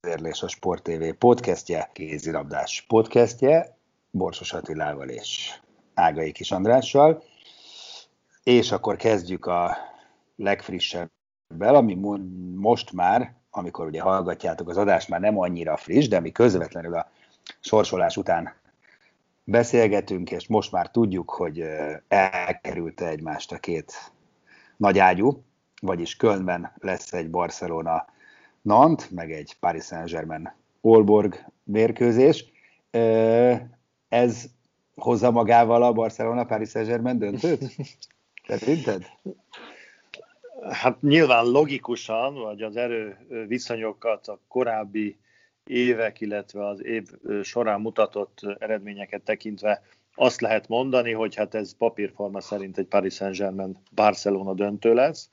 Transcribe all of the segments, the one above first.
a Sport TV podcastje, kézilabdás podcastje, Borsos Attilával és Ágai Kis Andrással. És akkor kezdjük a legfrissebbel, ami most már, amikor ugye hallgatjátok az adást, már nem annyira friss, de mi közvetlenül a sorsolás után beszélgetünk, és most már tudjuk, hogy elkerülte egymást a két nagy ágyú, vagyis Kölnben lesz egy Barcelona Nant, meg egy Paris Saint-Germain Olborg mérkőzés. Ez hozza magával a Barcelona Paris Saint-Germain döntőt? Szerinted? Hát nyilván logikusan, vagy az erő viszonyokat a korábbi évek, illetve az év során mutatott eredményeket tekintve azt lehet mondani, hogy hát ez papírforma szerint egy Paris Saint-Germain Barcelona döntő lesz,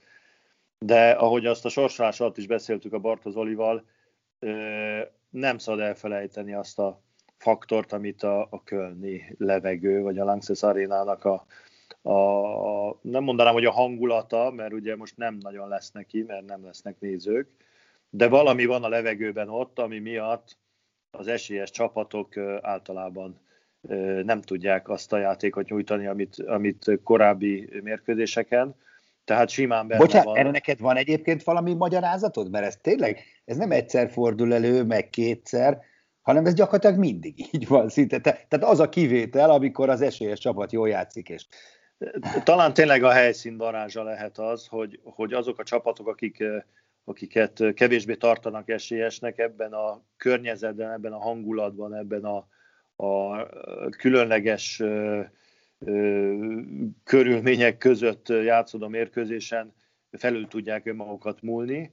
de ahogy azt a sorsolás alatt is beszéltük a Bartoz Olival, nem szabad elfelejteni azt a faktort, amit a, a kölni levegő, vagy a Lanxess arénának a, a, nem mondanám, hogy a hangulata, mert ugye most nem nagyon lesz neki, mert nem lesznek nézők, de valami van a levegőben ott, ami miatt az esélyes csapatok általában nem tudják azt a játékot nyújtani, amit, amit korábbi mérkőzéseken. Tehát simán benne Bocsánat, van. erre neked van egyébként valami magyarázatod? Mert ez tényleg, ez nem egyszer fordul elő, meg kétszer, hanem ez gyakorlatilag mindig így van szinte. Tehát az a kivétel, amikor az esélyes csapat jól játszik, és talán tényleg a helyszín varázsa lehet az, hogy, hogy azok a csapatok, akik, akiket kevésbé tartanak esélyesnek ebben a környezetben, ebben a hangulatban, ebben a, a különleges ö, ö, körülmények között játszódó mérkőzésen felül tudják önmagukat múlni.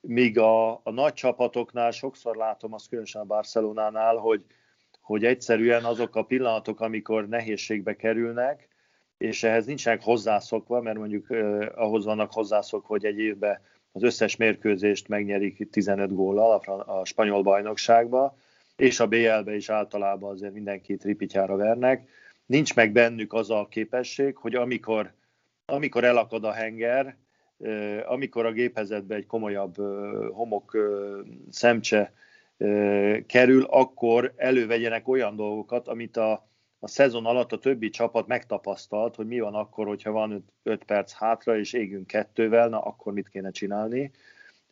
Míg a, a nagy csapatoknál sokszor látom azt, különösen a Barcelonánál, hogy, hogy egyszerűen azok a pillanatok, amikor nehézségbe kerülnek, és ehhez nincsenek hozzászokva, mert mondjuk eh, ahhoz vannak hozzászokva, hogy egy évben az összes mérkőzést megnyerik 15 góllal a, a spanyol bajnokságba, és a BL-be is általában azért mindenkit ripityára vernek. Nincs meg bennük az a képesség, hogy amikor, amikor elakad a henger, amikor a gépezetbe egy komolyabb homok szemcse kerül, akkor elővegyenek olyan dolgokat, amit a, a szezon alatt a többi csapat megtapasztalt, hogy mi van akkor, hogyha van 5 perc hátra, és égünk kettővel, na akkor mit kéne csinálni.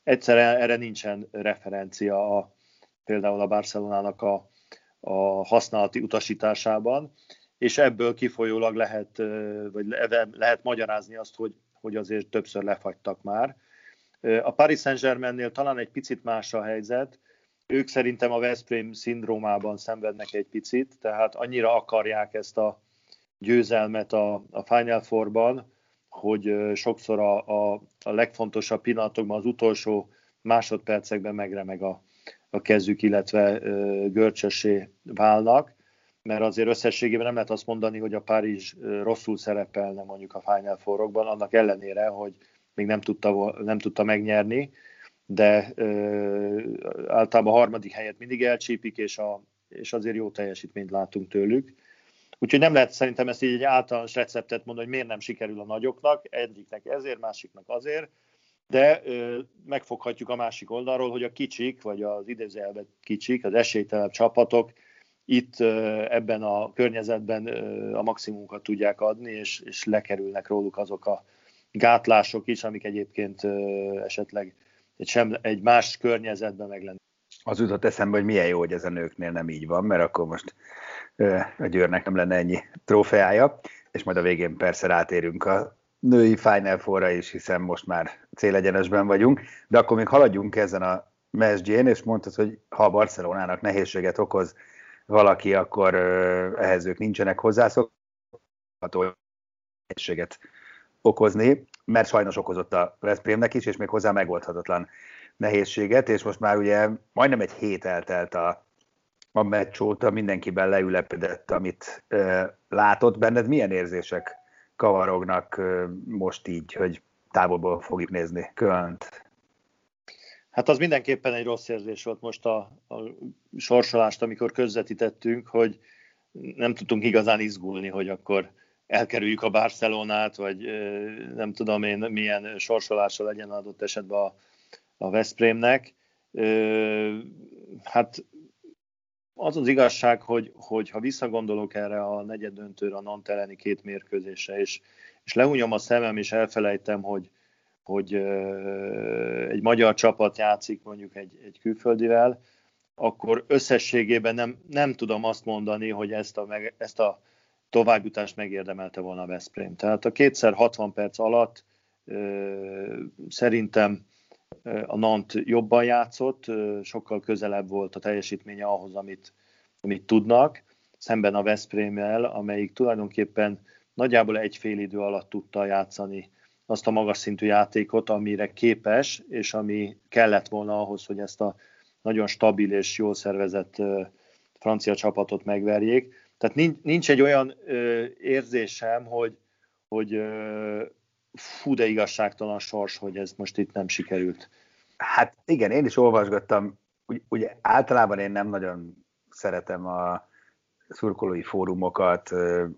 Egyszerűen erre nincsen referencia a, például a Barcelonának a, a használati utasításában, és ebből kifolyólag lehet, vagy lehet magyarázni azt, hogy, hogy azért többször lefagytak már. A Paris Saint-Germainnél talán egy picit más a helyzet, ők szerintem a Veszprém szindrómában szenvednek egy picit, tehát annyira akarják ezt a győzelmet a, a Final Four-ban, hogy sokszor a, a, a legfontosabb pillanatokban, az utolsó másodpercekben megremeg a, a kezük, illetve ö, görcsösé válnak, mert azért összességében nem lehet azt mondani, hogy a Párizs rosszul szerepelne mondjuk a Final Four-okban, annak ellenére, hogy még nem tudta, nem tudta megnyerni, de ö, általában a harmadik helyet mindig elcsípik, és, a, és azért jó teljesítményt látunk tőlük. Úgyhogy nem lehet szerintem ezt így egy általános receptet mondani, hogy miért nem sikerül a nagyoknak, egyiknek ezért, másiknak azért, de ö, megfoghatjuk a másik oldalról, hogy a kicsik, vagy az idézőjelben kicsik, az esélytelep csapatok itt ebben a környezetben a maximumokat tudják adni, és, és lekerülnek róluk azok a gátlások is, amik egyébként esetleg egy, sem, egy más környezetben meg lenne. az jutott eszembe, hogy milyen jó, hogy ez a nőknél nem így van, mert akkor most a Győrnek nem lenne ennyi trófeája, és majd a végén persze rátérünk a női Final four is, hiszen most már célegyenesben vagyunk, de akkor még haladjunk ezen a mesdjén, és mondtad, hogy ha a Barcelonának nehézséget okoz valaki, akkor ehhez ők nincsenek hozzászokható nehézséget okozni, mert sajnos okozott a Veszprémnek is, és még hozzá megoldhatatlan nehézséget, és most már ugye majdnem egy hét eltelt a, a meccs óta, mindenkiben leülepedett, amit ö, látott. Benned milyen érzések kavarognak ö, most így, hogy távolból fogjuk nézni Könt? Hát az mindenképpen egy rossz érzés volt most a, a sorsolást, amikor közvetítettünk, hogy nem tudtunk igazán izgulni, hogy akkor elkerüljük a Barcelonát, vagy nem tudom én milyen sorsolása legyen adott esetben a, a Veszprémnek. Hát az az igazság, hogy, hogy ha visszagondolok erre a negyed döntőre, a Nanteleni két mérkőzésre, és, és lehúnyom a szemem, és elfelejtem, hogy, hogy egy magyar csapat játszik mondjuk egy, egy külföldivel, akkor összességében nem, nem tudom azt mondani, hogy ezt a, meg, ezt a továbbjutást megérdemelte volna a Veszprém. Tehát a kétszer 60 perc alatt szerintem a Nant jobban játszott, sokkal közelebb volt a teljesítménye ahhoz, amit, amit tudnak, szemben a Veszprémmel, amelyik tulajdonképpen nagyjából egy fél idő alatt tudta játszani azt a magas szintű játékot, amire képes, és ami kellett volna ahhoz, hogy ezt a nagyon stabil és jól szervezett francia csapatot megverjék. Tehát nincs, egy olyan ö, érzésem, hogy, hogy ö, fú, de igazságtalan sors, hogy ez most itt nem sikerült. Hát igen, én is olvasgattam, ugye általában én nem nagyon szeretem a szurkolói fórumokat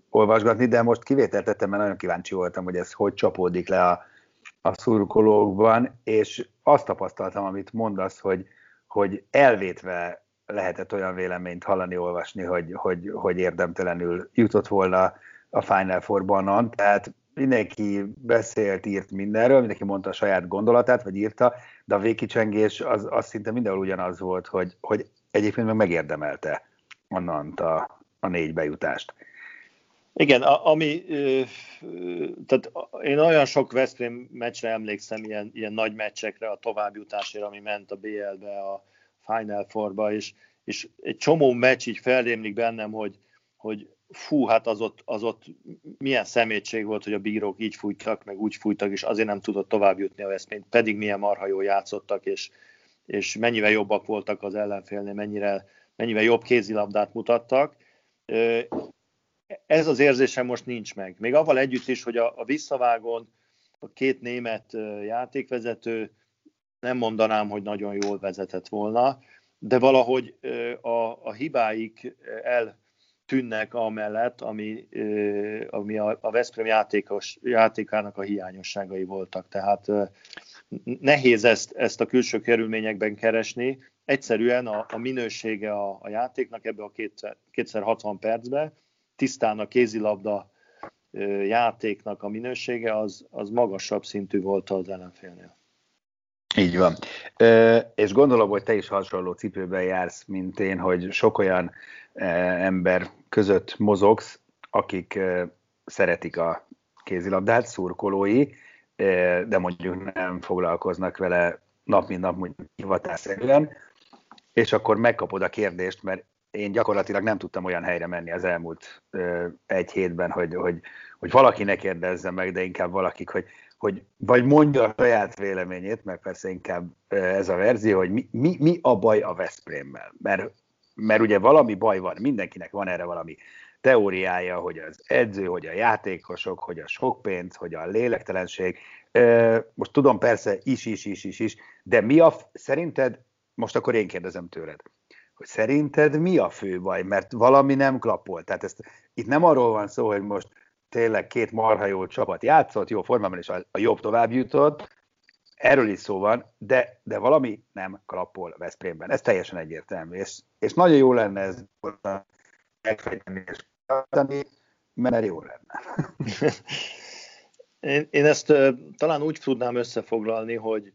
olvasgatni, de most kivételt tettem, mert nagyon kíváncsi voltam, hogy ez hogy csapódik le a, a szurkolókban, és azt tapasztaltam, amit mondasz, hogy, hogy elvétve lehetett olyan véleményt hallani, olvasni, hogy, hogy, hogy érdemtelenül jutott volna a Final Four-ban, tehát mindenki beszélt, írt mindenről, mindenki mondta a saját gondolatát, vagy írta, de a végkicsengés az, az szinte mindenhol ugyanaz volt, hogy, hogy egyébként meg megérdemelte a Nant a, a négy bejutást. Igen, ami, tehát én olyan sok Veszprém meccsre emlékszem, ilyen, ilyen nagy meccsekre, a továbbjutásért, ami ment a BL-be, a Final Four-ba, és, és egy csomó meccs így felrémlik bennem, hogy, hogy fú, hát az ott, az ott milyen szemétség volt, hogy a bírók így fújtak, meg úgy fújtak, és azért nem tudott tovább jutni a Veszprény, pedig milyen marha jól játszottak, és, és mennyivel jobbak voltak az ellenfélnél, mennyire, mennyivel jobb kézilabdát mutattak. Ez az érzésem most nincs meg. Még avval együtt is, hogy a, a visszavágón a két német játékvezető nem mondanám, hogy nagyon jól vezetett volna, de valahogy a, a hibáik eltűnnek amellett, ami, ami a, a Veszprém játékos, játékának a hiányosságai voltak. Tehát nehéz ezt, ezt a külső kerülményekben keresni. Egyszerűen a, a minősége a, a játéknak ebbe a kétszer, kétszer 60 percbe, tisztán a kézilabda játéknak a minősége az, az magasabb szintű volt az ellenfélnél. Így van. Ö, és gondolom, hogy te is hasonló cipőben jársz, mint én, hogy sok olyan e, ember között mozogsz, akik e, szeretik a kézilabdát, szurkolói, e, de mondjuk nem foglalkoznak vele nap mint nap, mondjuk hivatásszerűen, és akkor megkapod a kérdést, mert én gyakorlatilag nem tudtam olyan helyre menni az elmúlt egy hétben, hogy, hogy, hogy valaki ne kérdezze meg, de inkább valakik, hogy hogy vagy mondja a saját véleményét, mert persze inkább ez a verzió, hogy mi, mi, mi a baj a Veszprémmel. Mert, mert ugye valami baj van, mindenkinek van erre valami teóriája, hogy az edző, hogy a játékosok, hogy a sok pénz, hogy a lélektelenség. Most tudom persze is, is, is, is, is, de mi a, szerinted, most akkor én kérdezem tőled, hogy szerinted mi a fő baj, mert valami nem klappol. Tehát ezt, itt nem arról van szó, hogy most tényleg két marha jó csapat játszott, jó formában, és a, a jobb tovább jutott, erről is szó van, de, de valami nem klappol Veszprémben. Ez teljesen egyértelmű, és, és nagyon jó lenne ez megfejteni és tartani, mert jó lenne. én, én ezt talán úgy tudnám összefoglalni, hogy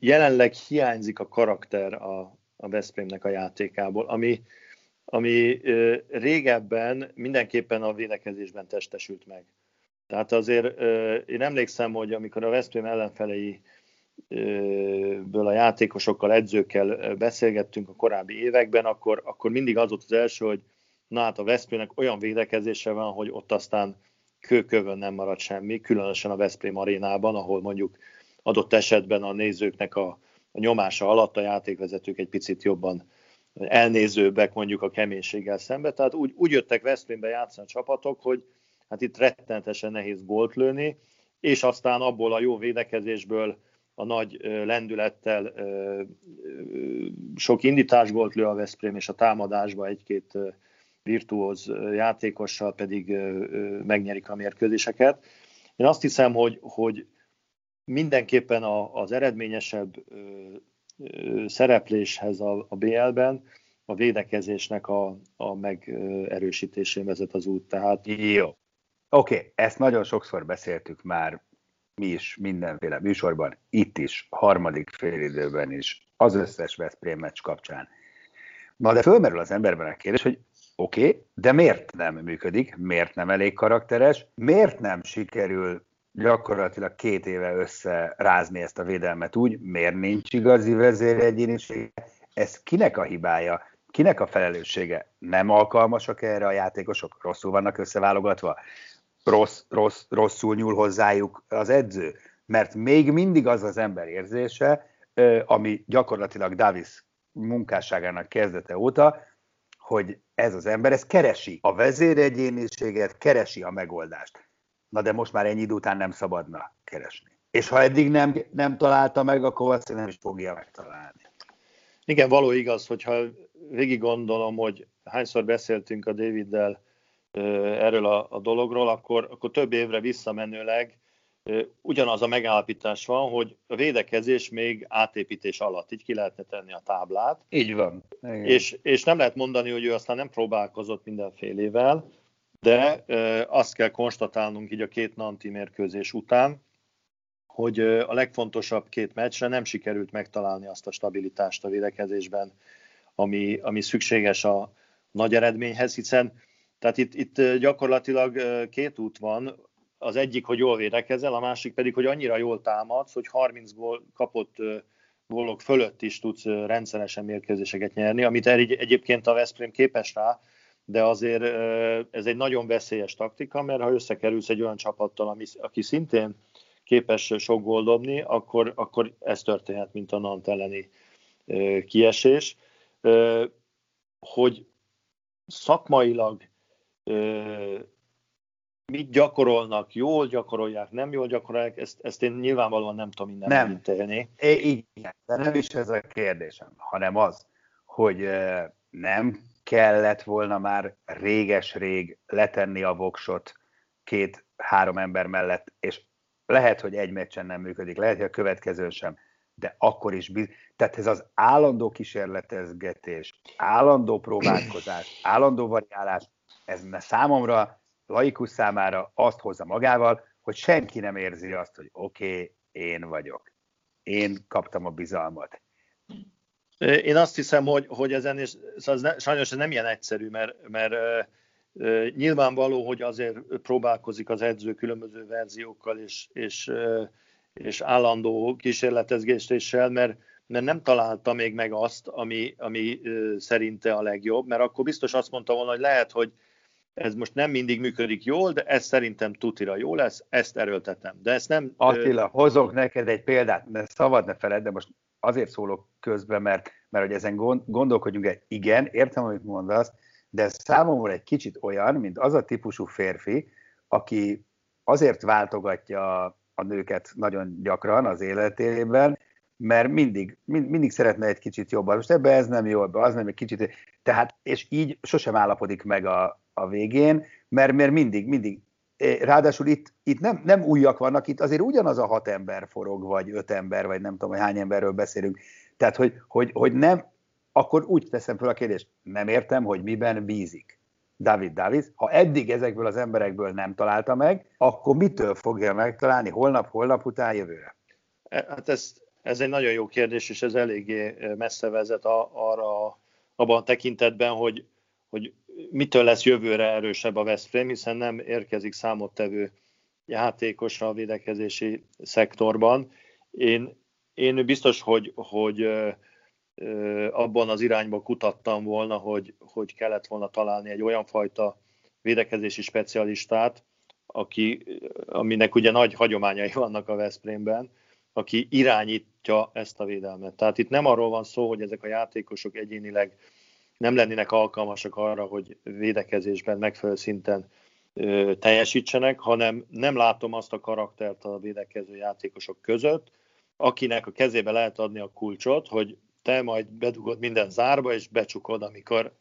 jelenleg hiányzik a karakter a, a Veszprémnek a játékából, ami, ami régebben mindenképpen a védekezésben testesült meg. Tehát azért én emlékszem, hogy amikor a Veszprém ellenfelei ből a játékosokkal, edzőkkel beszélgettünk a korábbi években, akkor, akkor mindig az volt az első, hogy na hát a Veszprémnek olyan védekezése van, hogy ott aztán kőkövön nem marad semmi, különösen a Veszprém arénában, ahol mondjuk adott esetben a nézőknek a, a nyomása alatt a játékvezetők egy picit jobban elnézőbbek mondjuk a keménységgel szembe. Tehát úgy, úgy jöttek Veszprémbe játszani a csapatok, hogy hát itt rettenetesen nehéz gólt lőni, és aztán abból a jó védekezésből a nagy lendülettel sok indítás volt lő a Veszprém, és a támadásba egy-két virtuóz játékossal pedig megnyerik a mérkőzéseket. Én azt hiszem, hogy, hogy mindenképpen az eredményesebb szerepléshez a, BL-ben a védekezésnek a, a megerősítésén vezet az út. Tehát... Jó. Oké, okay, ezt nagyon sokszor beszéltük már mi is mindenféle műsorban, itt is, harmadik félidőben is, az összes Veszprém meccs kapcsán. Na de fölmerül az emberben a kérdés, hogy oké, okay, de miért nem működik, miért nem elég karakteres, miért nem sikerül gyakorlatilag két éve összerázni ezt a védelmet úgy, miért nincs igazi vezéregyéniség, ez kinek a hibája, kinek a felelőssége? Nem alkalmasak erre a játékosok? Rosszul vannak összeválogatva? rossz, rossz, rosszul nyúl hozzájuk az edző, mert még mindig az az ember érzése, ami gyakorlatilag Davis munkásságának kezdete óta, hogy ez az ember, ez keresi a vezéregyéniséget, keresi a megoldást. Na de most már ennyi idő után nem szabadna keresni. És ha eddig nem, nem találta meg, akkor valószínűleg nem is fogja megtalálni. Igen, való igaz, hogyha végig gondolom, hogy hányszor beszéltünk a Daviddel erről a, a dologról, akkor, akkor több évre visszamenőleg ugyanaz a megállapítás van, hogy a védekezés még átépítés alatt, így ki lehetne tenni a táblát. Így van. És, és nem lehet mondani, hogy ő aztán nem próbálkozott mindenfélével, de azt kell konstatálnunk így a két Nanti mérkőzés után, hogy a legfontosabb két meccsre nem sikerült megtalálni azt a stabilitást a védekezésben, ami, ami szükséges a nagy eredményhez, hiszen tehát itt, itt gyakorlatilag két út van, az egyik, hogy jól védekezel, a másik pedig, hogy annyira jól támadsz, hogy 30 gól kapott gólok fölött is tudsz rendszeresen mérkőzéseket nyerni, amit egyébként a Veszprém képes rá, de azért ez egy nagyon veszélyes taktika, mert ha összekerülsz egy olyan csapattal, ami, aki szintén képes sok gól dobni, akkor, akkor ez történhet, mint a Nant elleni kiesés. Hogy szakmailag mit gyakorolnak, jól gyakorolják, nem jól gyakorolják, ezt, ezt én nyilvánvalóan nem tudom innen nem. megítélni. Igen, de nem is ez a kérdésem, hanem az, hogy nem kellett volna már réges-rég letenni a voksot két-három ember mellett, és lehet, hogy egy meccsen nem működik, lehet, hogy a következőn sem, de akkor is, biz... tehát ez az állandó kísérletezgetés, állandó próbálkozás, állandó variálás, ez számomra, laikus számára azt hozza magával, hogy senki nem érzi azt, hogy oké, okay, én vagyok. Én kaptam a bizalmat. Én azt hiszem, hogy, hogy ezen, és szóval ez ne, sajnos ez nem ilyen egyszerű, mert, mert nyilvánvaló, hogy azért próbálkozik az edző különböző verziókkal és, és, és állandó kísérletezgéssel, mert, mert nem találta még meg azt, ami, ami szerinte a legjobb, mert akkor biztos azt mondta volna, hogy lehet, hogy ez most nem mindig működik jól, de ez szerintem tutira jó lesz, ezt erőltetem. De ezt nem... Attila, hozok neked egy példát, de szabad ne feled, de most azért szólok közben, mert, mert hogy ezen gondolkodjunk, egy igen, értem, amit mondasz, de számomra egy kicsit olyan, mint az a típusú férfi, aki azért váltogatja a nőket nagyon gyakran az életében, mert mindig, mind, mindig szeretne egy kicsit jobban. Most ebbe ez nem jó, ebbe az nem egy kicsit. Tehát, és így sosem állapodik meg a, a végén, mert, mert mindig, mindig. Ráadásul itt, itt nem, nem újak vannak, itt azért ugyanaz a hat ember forog, vagy öt ember, vagy nem tudom, hogy hány emberről beszélünk. Tehát, hogy, hogy, hogy nem, akkor úgy teszem fel a kérdést, nem értem, hogy miben bízik. David Davis, ha eddig ezekből az emberekből nem találta meg, akkor mitől fogja megtalálni holnap, holnap után, jövőre? E, hát ez, ez egy nagyon jó kérdés, és ez eléggé messze vezet a, arra abban a tekintetben, hogy, hogy mitől lesz jövőre erősebb a Veszprém, hiszen nem érkezik számottevő játékosra a védekezési szektorban. Én, én biztos, hogy, hogy abban az irányba kutattam volna, hogy, hogy kellett volna találni egy olyan fajta védekezési specialistát, aki, aminek ugye nagy hagyományai vannak a Veszprémben, aki irányítja ezt a védelmet. Tehát itt nem arról van szó, hogy ezek a játékosok egyénileg nem lennének alkalmasak arra, hogy védekezésben megfelelő szinten ö, teljesítsenek, hanem nem látom azt a karaktert a védekező játékosok között, akinek a kezébe lehet adni a kulcsot, hogy te majd bedugod minden zárba, és becsukod, amikor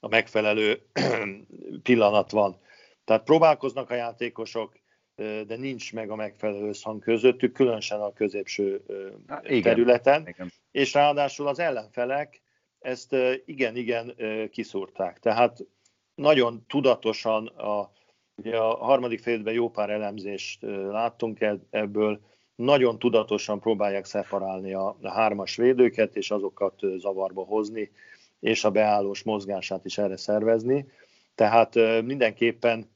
a megfelelő pillanat van. Tehát próbálkoznak a játékosok, de nincs meg a megfelelő összhang közöttük, különösen a középső Na, igen, területen, igen. és ráadásul az ellenfelek ezt igen-igen kiszúrták. Tehát nagyon tudatosan a, ugye a harmadik félben jó pár elemzést láttunk e-, ebből, nagyon tudatosan próbálják szeparálni a, a hármas védőket, és azokat zavarba hozni, és a beállós mozgását is erre szervezni. Tehát mindenképpen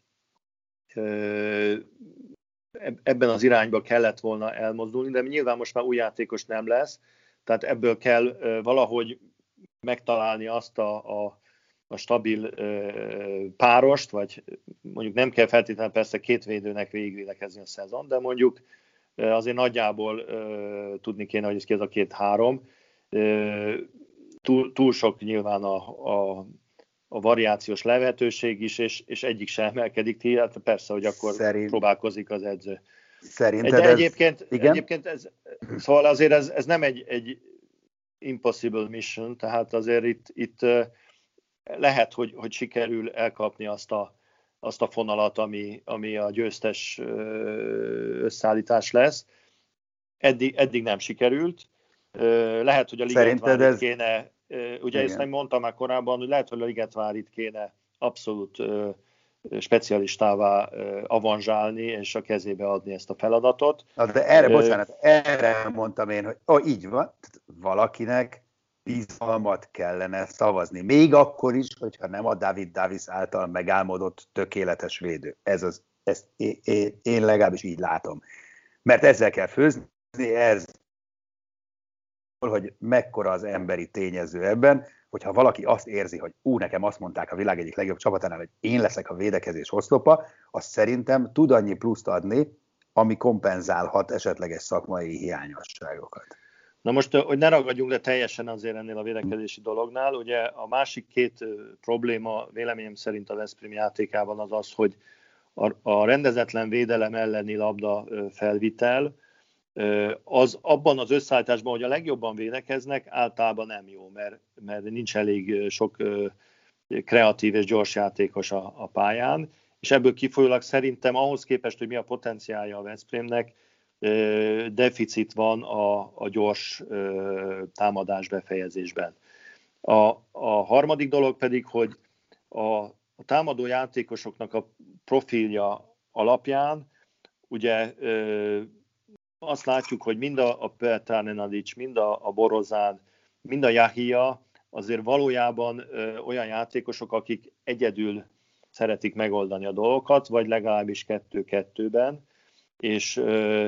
ebben az irányba kellett volna elmozdulni, de nyilván most már új játékos nem lesz, tehát ebből kell valahogy megtalálni azt a, a, a stabil párost, vagy mondjuk nem kell feltétlenül persze két védőnek végigvédekezni a szezon, de mondjuk azért nagyjából tudni kéne, hogy ez ki ez a két-három. Túl, túl sok nyilván a, a, a variációs lehetőség is, és, és egyik sem emelkedik, hát persze, hogy akkor Szerint... próbálkozik az edző. Szerinted De egyébként, ez... Igen? egyébként ez, szóval azért ez, ez nem egy, egy impossible mission, tehát azért itt, itt lehet, hogy, hogy sikerül elkapni azt a, azt a fonalat, ami, ami a győztes összeállítás lesz. Eddig, eddig nem sikerült. Lehet, hogy a Ligetvárit ez... kéne, ugye Igen. ezt nem mondtam már korábban, hogy lehet, hogy a Ligetvárit kéne abszolút specialistává avanzsálni, és a kezébe adni ezt a feladatot. Na, de erre, bocsánat, erre mondtam én, hogy oh, így van, valakinek bizalmat kellene szavazni. Még akkor is, hogyha nem a David Davis által megálmodott tökéletes védő. Ez az, ezt én, én legalábbis így látom. Mert ezzel kell főzni, ez hogy mekkora az emberi tényező ebben, hogyha valaki azt érzi, hogy ú, nekem azt mondták a világ egyik legjobb csapatánál, hogy én leszek a védekezés oszlopa, az szerintem tud annyi pluszt adni, ami kompenzálhat esetleges szakmai hiányosságokat. Na most, hogy ne ragadjunk le teljesen azért ennél a védekezési dolognál, ugye a másik két probléma véleményem szerint a Veszprém játékában az az, hogy a, a rendezetlen védelem elleni labda felvitel, az abban az összeállításban, hogy a legjobban védekeznek, általában nem jó, mert, mert nincs elég sok kreatív és gyors játékos a, a pályán, és ebből kifolyólag szerintem ahhoz képest, hogy mi a potenciálja a Veszprémnek, deficit van a, a gyors támadás befejezésben. A, a harmadik dolog pedig, hogy a, a támadó játékosoknak a profilja alapján, ugye azt látjuk, hogy mind a, a Petárnenadics, mind a, a Borozán, mind a Jahia azért valójában ö, olyan játékosok, akik egyedül szeretik megoldani a dolgokat, vagy legalábbis kettő-kettőben, és ö,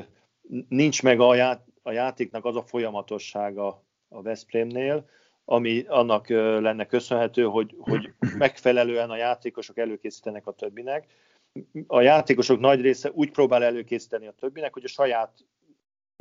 nincs meg a, ját, a játéknak az a folyamatossága a Veszprémnél, ami annak lenne köszönhető, hogy, hogy megfelelően a játékosok előkészítenek a többinek. A játékosok nagy része úgy próbál előkészíteni a többinek, hogy a saját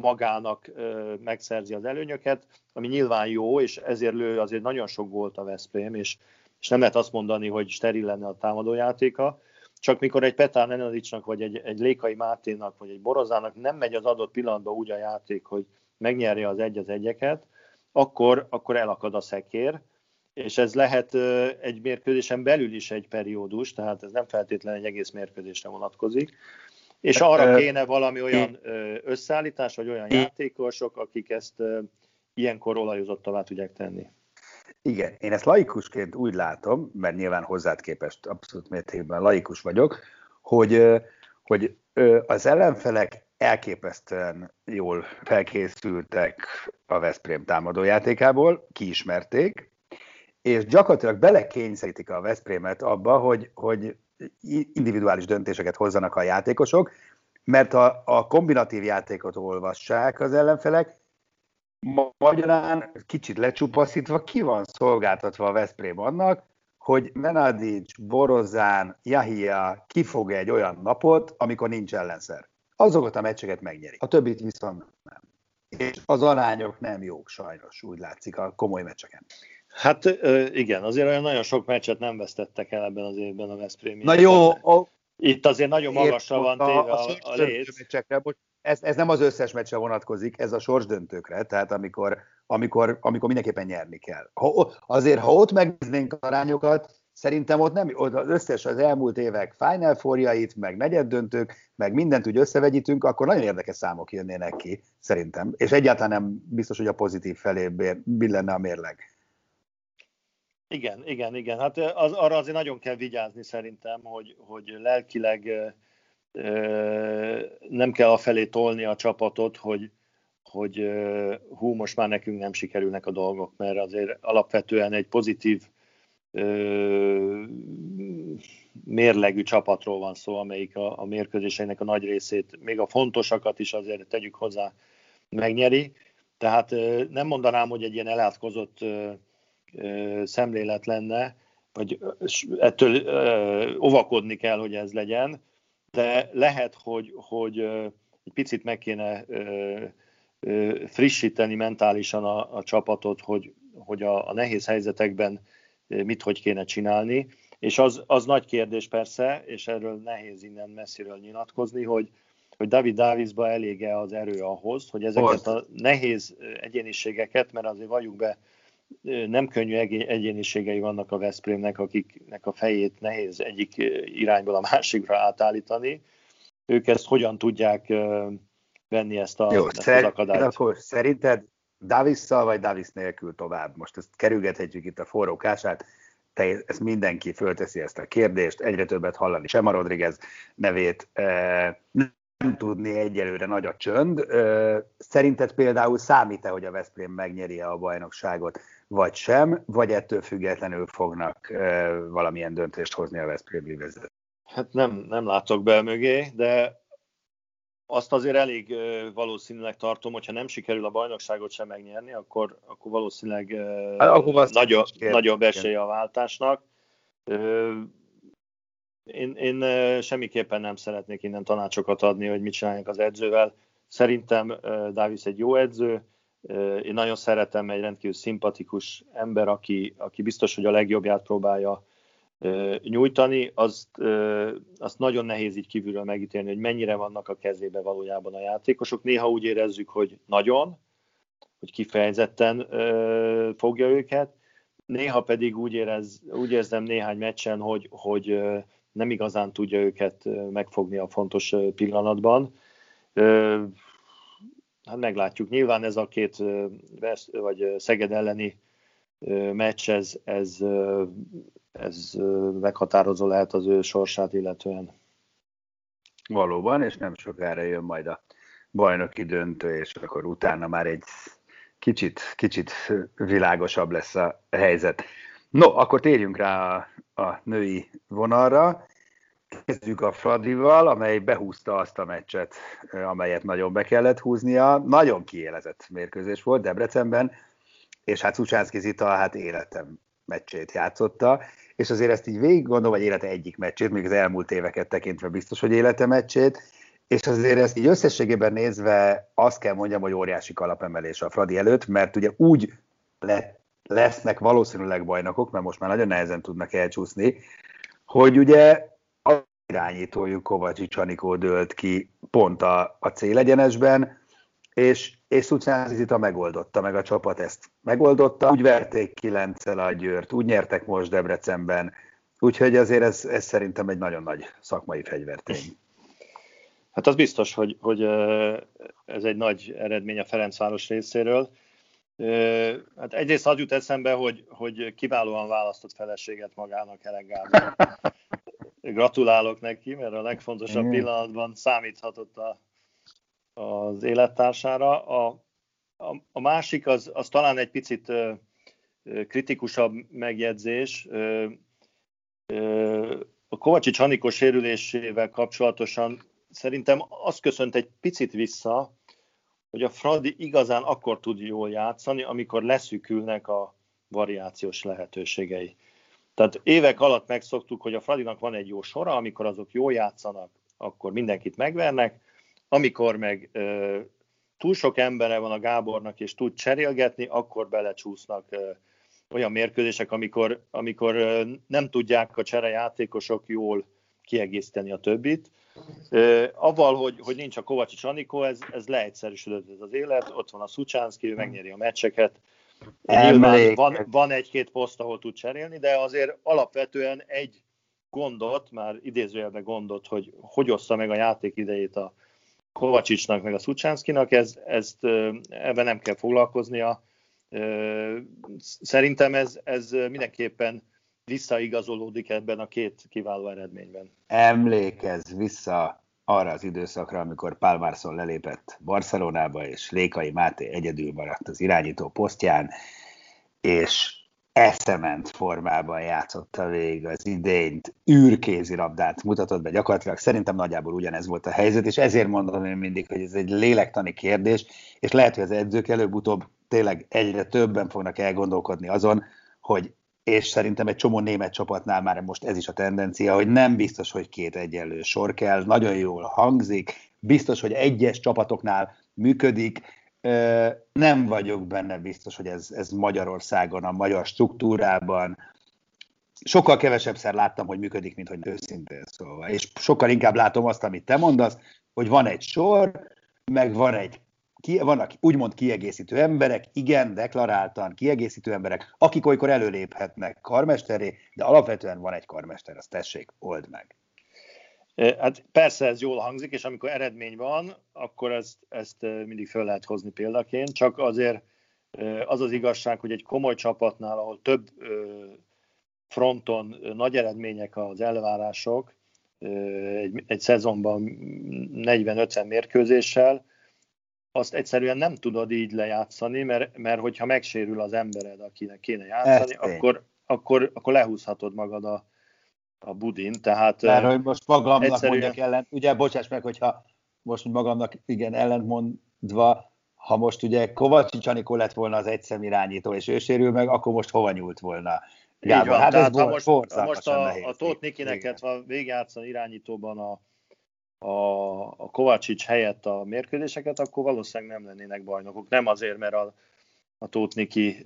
magának megszerzi az előnyöket, ami nyilván jó, és ezért lő azért nagyon sok volt a Veszprém, és, és nem lehet azt mondani, hogy steril lenne a támadójátéka, csak mikor egy Petár Nenadicsnak, vagy egy, egy Lékai Máténak, vagy egy Borozának nem megy az adott pillanatban úgy a játék, hogy megnyerje az egy az egyeket, akkor, akkor elakad a szekér, és ez lehet egy mérkőzésen belül is egy periódus, tehát ez nem feltétlenül egy egész mérkőzésre vonatkozik. És arra kéne valami olyan összeállítás, vagy olyan játékosok, akik ezt ilyenkor olajozottavá tudják tenni. Igen, én ezt laikusként úgy látom, mert nyilván hozzád képest abszolút mértékben laikus vagyok, hogy, hogy az ellenfelek elképesztően jól felkészültek a Veszprém támadójátékából, kiismerték, és gyakorlatilag belekényszerítik a Veszprémet abba, hogy, hogy individuális döntéseket hozzanak a játékosok, mert a, a kombinatív játékot olvassák az ellenfelek, magyarán kicsit lecsupaszítva ki van szolgáltatva a Veszprém annak, hogy Menadic, Borozán, Jahia kifog egy olyan napot, amikor nincs ellenszer. Azokat a meccseket megnyeri. A többit viszont nem. És az arányok nem jók sajnos, úgy látszik a komoly meccseken. Hát igen, azért olyan nagyon sok meccset nem vesztettek el ebben az évben a Veszprém. Na jó, a, itt azért nagyon magasra van téve a, a, a léc. Ez, ez nem az összes meccsre vonatkozik, ez a sorsdöntőkre, tehát amikor, amikor, amikor mindenképpen nyerni kell. Ha, azért, ha ott megnéznénk arányokat, szerintem ott nem, ott az összes az elmúlt évek Final Four-jait, meg negyeddöntők, meg mindent úgy összevegyítünk, akkor nagyon érdekes számok jönnének ki, szerintem. És egyáltalán nem biztos, hogy a pozitív felé billenne a mérleg. Igen, igen, igen. Hát az, arra azért nagyon kell vigyázni szerintem, hogy, hogy lelkileg ö, nem kell a felé tolni a csapatot, hogy, hogy ö, hú, most már nekünk nem sikerülnek a dolgok, mert azért alapvetően egy pozitív ö, mérlegű csapatról van szó, amelyik a, a mérkőzéseinek a nagy részét, még a fontosakat is azért tegyük hozzá, megnyeri. Tehát nem mondanám, hogy egy ilyen elátkozott szemlélet lenne, vagy ettől óvakodni kell, hogy ez legyen, de lehet, hogy, hogy egy picit meg kéne frissíteni mentálisan a, a csapatot, hogy, hogy a, a nehéz helyzetekben mit hogy kéne csinálni. És az, az nagy kérdés persze, és erről nehéz innen messziről nyilatkozni, hogy, hogy David Davisba elége az erő ahhoz, hogy ezeket a nehéz egyéniségeket, mert azért valljuk be, nem könnyű egyéniségei vannak a Veszprémnek, akiknek a fejét nehéz egyik irányból a másikra átállítani. Ők ezt hogyan tudják venni ezt, a, Jó, ezt szer- az akadályt? Akkor szerinted Davisszal vagy Davis nélkül tovább? Most ezt kerülgethetjük itt a forró kását. Te, ezt mindenki fölteszi ezt a kérdést, egyre többet hallani Sema Rodriguez nevét. Nem tudni egyelőre nagy a csönd. Szerinted például számít-e, hogy a Veszprém megnyeri a bajnokságot? Vagy sem, vagy ettől függetlenül fognak valamilyen döntést hozni a Veszprémi vezető? Hát nem, nem látok be mögé, de azt azért elég valószínűleg tartom, hogyha nem sikerül a bajnokságot sem megnyerni, akkor, akkor valószínűleg hát, akkor nagyobb, nagyobb esély a váltásnak. Én, én semmiképpen nem szeretnék innen tanácsokat adni, hogy mit csinálják az edzővel. Szerintem Davis egy jó edző, én nagyon szeretem egy rendkívül szimpatikus ember, aki, aki biztos, hogy a legjobbját próbálja nyújtani, azt, azt nagyon nehéz így kívülről megítélni, hogy mennyire vannak a kezébe valójában a játékosok. Néha úgy érezzük, hogy nagyon, hogy kifejezetten fogja őket, néha pedig úgy, érez, úgy érzem néhány meccsen, hogy, hogy nem igazán tudja őket megfogni a fontos pillanatban hát meglátjuk. Nyilván ez a két vagy Szeged elleni meccs, ez, ez, ez meghatározó lehet az ő sorsát illetően. Valóban, és nem sokára jön majd a bajnoki döntő, és akkor utána már egy kicsit, kicsit világosabb lesz a helyzet. No, akkor térjünk rá a, a női vonalra. Kezdjük a Fradival, amely behúzta azt a meccset, amelyet nagyon be kellett húznia. Nagyon kiélezett mérkőzés volt Debrecenben, és hát Szucsánszki Zita hát életem meccsét játszotta, és azért ezt így végig gondolom, vagy élete egyik meccsét, még az elmúlt éveket tekintve biztos, hogy élete meccsét, és azért ezt így összességében nézve azt kell mondjam, hogy óriási kalapemelés a Fradi előtt, mert ugye úgy le, lesznek valószínűleg bajnokok, mert most már nagyon nehezen tudnak elcsúszni, hogy ugye irányítójuk Kovacsics Anikó dőlt ki pont a, a célegyenesben, és, és Szucánzita megoldotta, meg a csapat ezt megoldotta. Úgy verték kilenccel a Győrt, úgy nyertek most Debrecenben, úgyhogy azért ez, ez szerintem egy nagyon nagy szakmai fegyvertény. Hát az biztos, hogy, hogy ez egy nagy eredmény a Ferencváros részéről. Hát egyrészt az jut eszembe, hogy, hogy kiválóan választott feleséget magának Helen Gábor. Gratulálok neki, mert a legfontosabb pillanatban számíthatott a, az élettársára. A, a, a másik az, az talán egy picit kritikusabb megjegyzés. A Kovacsics Anikó sérülésével kapcsolatosan szerintem az köszönt egy picit vissza, hogy a Fradi igazán akkor tud jól játszani, amikor leszűkülnek a variációs lehetőségei. Tehát évek alatt megszoktuk, hogy a Fradinak van egy jó sora, amikor azok jól játszanak, akkor mindenkit megvernek, amikor meg ö, túl sok embere van a Gábornak, és tud cserélgetni, akkor belecsúsznak ö, olyan mérkőzések, amikor, amikor ö, nem tudják a cserejátékosok jól kiegészíteni a többit. Ö, avval, hogy, hogy nincs a Kovacsics Anikó, ez, ez leegyszerűsödött ez az élet, ott van a Szucsánszki, ő megnyeri a meccseket, Van, van egy-két poszt, ahol tud cserélni, de azért alapvetően egy gondot, már idézőjelben gondot, hogy hogy ossza meg a játék idejét a Kovacsicsnak, meg a Szucsánszkinak, ez, ezt ebben nem kell foglalkoznia. Szerintem ez, ez mindenképpen visszaigazolódik ebben a két kiváló eredményben. Emlékezz vissza arra az időszakra, amikor Pálmárszon lelépett Barcelonába, és Lékai Máté egyedül maradt az irányító posztján, és eszement formában játszotta végig az idényt, űrkézilabdát mutatott be gyakorlatilag. Szerintem nagyjából ugyanez volt a helyzet, és ezért mondom én mindig, hogy ez egy lélektani kérdés, és lehet, hogy az edzők előbb-utóbb tényleg egyre többen fognak elgondolkodni azon, hogy és szerintem egy csomó német csapatnál már most ez is a tendencia, hogy nem biztos, hogy két egyenlő sor kell, nagyon jól hangzik, biztos, hogy egyes csapatoknál működik, nem vagyok benne biztos, hogy ez, ez Magyarországon, a magyar struktúrában, sokkal kevesebbszer láttam, hogy működik, mint hogy őszintén szóval. És sokkal inkább látom azt, amit te mondasz, hogy van egy sor, meg van egy ki, vannak úgymond kiegészítő emberek, igen, deklaráltan kiegészítő emberek, akik olykor előléphetnek karmesteré, de alapvetően van egy karmester, azt tessék, old meg. Hát persze ez jól hangzik, és amikor eredmény van, akkor ezt, ezt mindig föl lehet hozni példaként, csak azért az az igazság, hogy egy komoly csapatnál, ahol több fronton nagy eredmények az elvárások, egy, egy szezonban 40-50 mérkőzéssel, azt egyszerűen nem tudod így lejátszani, mert, mert hogyha megsérül az embered, akinek kéne játszani, akkor, akkor, akkor lehúzhatod magad a, a budin. Tehát, mert hogy most magamnak egyszerűen... mondjak ellent, ugye bocsáss meg, hogyha most magamnak igen ellentmondva, ha most ugye Kovacsics Anikó lett volna az egyszem irányító, és ő sérül meg, akkor most hova nyúlt volna? Gábor, van, hát tehát ez ha most, most a, a Tóth Nikinek van végigjátszani irányítóban a a, a Kovácsics helyett a mérkőzéseket, akkor valószínűleg nem lennének bajnokok. Nem azért, mert a, a Tóth Niki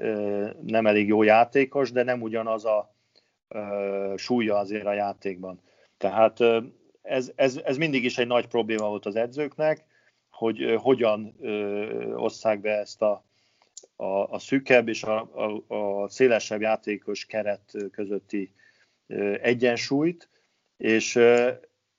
nem elég jó játékos, de nem ugyanaz a súlya azért a játékban. Tehát ez, ez, ez mindig is egy nagy probléma volt az edzőknek, hogy hogyan osszák be ezt a, a, a szűkebb és a, a, a szélesebb játékos keret közötti egyensúlyt, és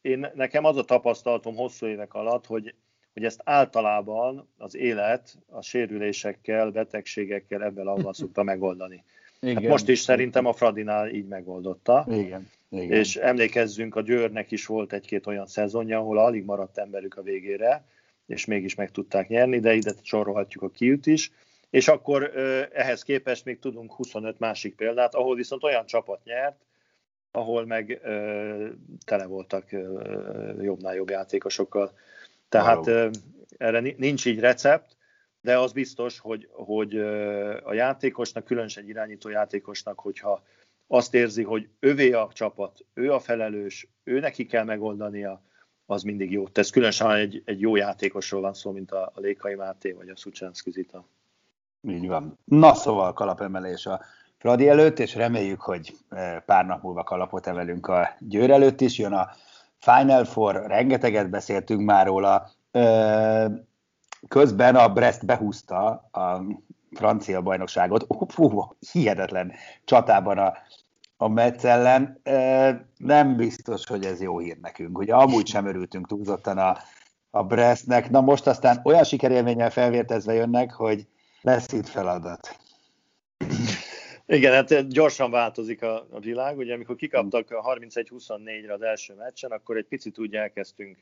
én, nekem az a tapasztalatom hosszú évek alatt, hogy, hogy ezt általában az élet a sérülésekkel, betegségekkel ebben abban szokta megoldani. Hát igen. Hát most is szerintem a Fradinál így megoldotta. Igen. Igen. És emlékezzünk, a Győrnek is volt egy-két olyan szezonja, ahol alig maradt emberük a végére, és mégis meg tudták nyerni, de ide sorolhatjuk a kiüt is. És akkor ehhez képest még tudunk 25 másik példát, ahol viszont olyan csapat nyert, ahol meg ö, tele voltak ö, jobbnál jobb játékosokkal. Tehát ö, erre nincs így recept, de az biztos, hogy, hogy a játékosnak, különösen egy irányító játékosnak, hogyha azt érzi, hogy övé a csapat, ő a felelős, ő neki kell megoldania, az mindig jó. Ez különösen egy, egy jó játékosról van szó, mint a, a Lékai Máté vagy a Szucsánszki Zita. Így van. Na szóval kalapemelés a Fradi előtt, és reméljük, hogy eh, pár nap múlva kalapot emelünk a Győr előtt is. Jön a Final Four, rengeteget beszéltünk már róla. Közben a Brest behúzta a francia bajnokságot, Ufú, hihetetlen csatában a, a Metz ellen. Nem biztos, hogy ez jó hír nekünk. Ugye amúgy sem örültünk túlzottan a, a Brestnek. Na most aztán olyan sikerélménnyel felvértezve jönnek, hogy lesz itt feladat. Igen, hát gyorsan változik a, a világ. Ugye amikor kikaptak a 31-24-re az első meccsen, akkor egy picit úgy elkezdtünk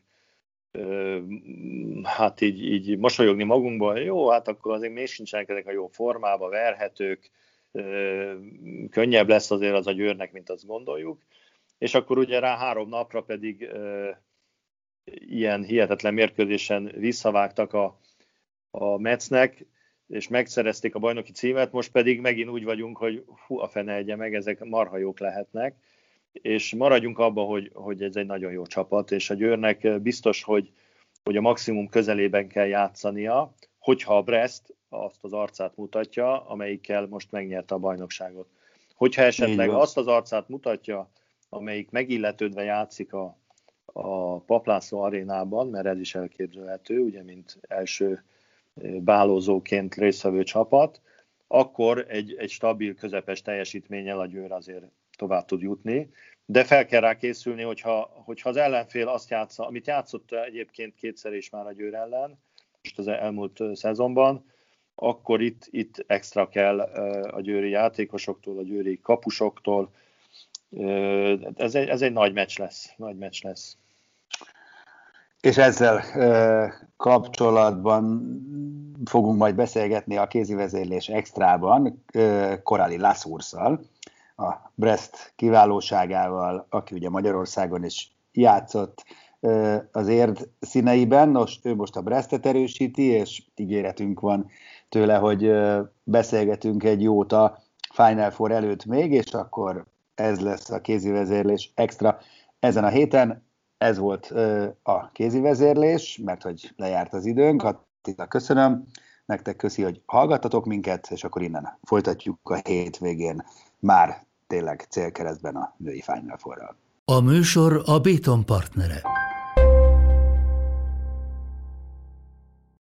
hát így, így mosolyogni magunkból, jó, hát akkor azért még sincsenek ezek a jó formába, verhetők, könnyebb lesz azért az a győrnek, mint azt gondoljuk. És akkor ugye rá három napra pedig ilyen hihetetlen mérkőzésen visszavágtak a, a Metsznek, és megszerezték a bajnoki címet, most pedig megint úgy vagyunk, hogy hú, a fene egye meg, ezek marha jók lehetnek, és maradjunk abba, hogy, hogy ez egy nagyon jó csapat, és a Győrnek biztos, hogy, hogy a maximum közelében kell játszania, hogyha a Brest azt az arcát mutatja, amelyikkel most megnyerte a bajnokságot. Hogyha esetleg azt az arcát mutatja, amelyik megilletődve játszik a, a Paplászló arénában, mert ez is elképzelhető, ugye, mint első bálózóként résztvevő csapat, akkor egy, egy stabil, közepes teljesítménnyel a Győr azért tovább tud jutni, de fel kell rá készülni, hogyha, hogyha az ellenfél azt játsza, amit játszott egyébként kétszer is már a Győr ellen, most az elmúlt szezonban, akkor itt, itt extra kell a győri játékosoktól, a győri kapusoktól. Ez egy, ez egy nagy meccs lesz, nagy meccs lesz. És ezzel kapcsolatban fogunk majd beszélgetni a kézi vezérlés extrában Korali Lászúrszal, a Brest kiválóságával, aki ugye Magyarországon is játszott az érd színeiben, most, ő most a Brestet erősíti, és ígéretünk van tőle, hogy beszélgetünk egy jót a Final Four előtt még, és akkor ez lesz a kézi vezérlés extra ezen a héten ez volt a kézi vezérlés, mert hogy lejárt az időnk. Attila, köszönöm. Nektek köszi, hogy hallgattatok minket, és akkor innen folytatjuk a hétvégén már tényleg célkeresztben a női Final A műsor a Béton partnere.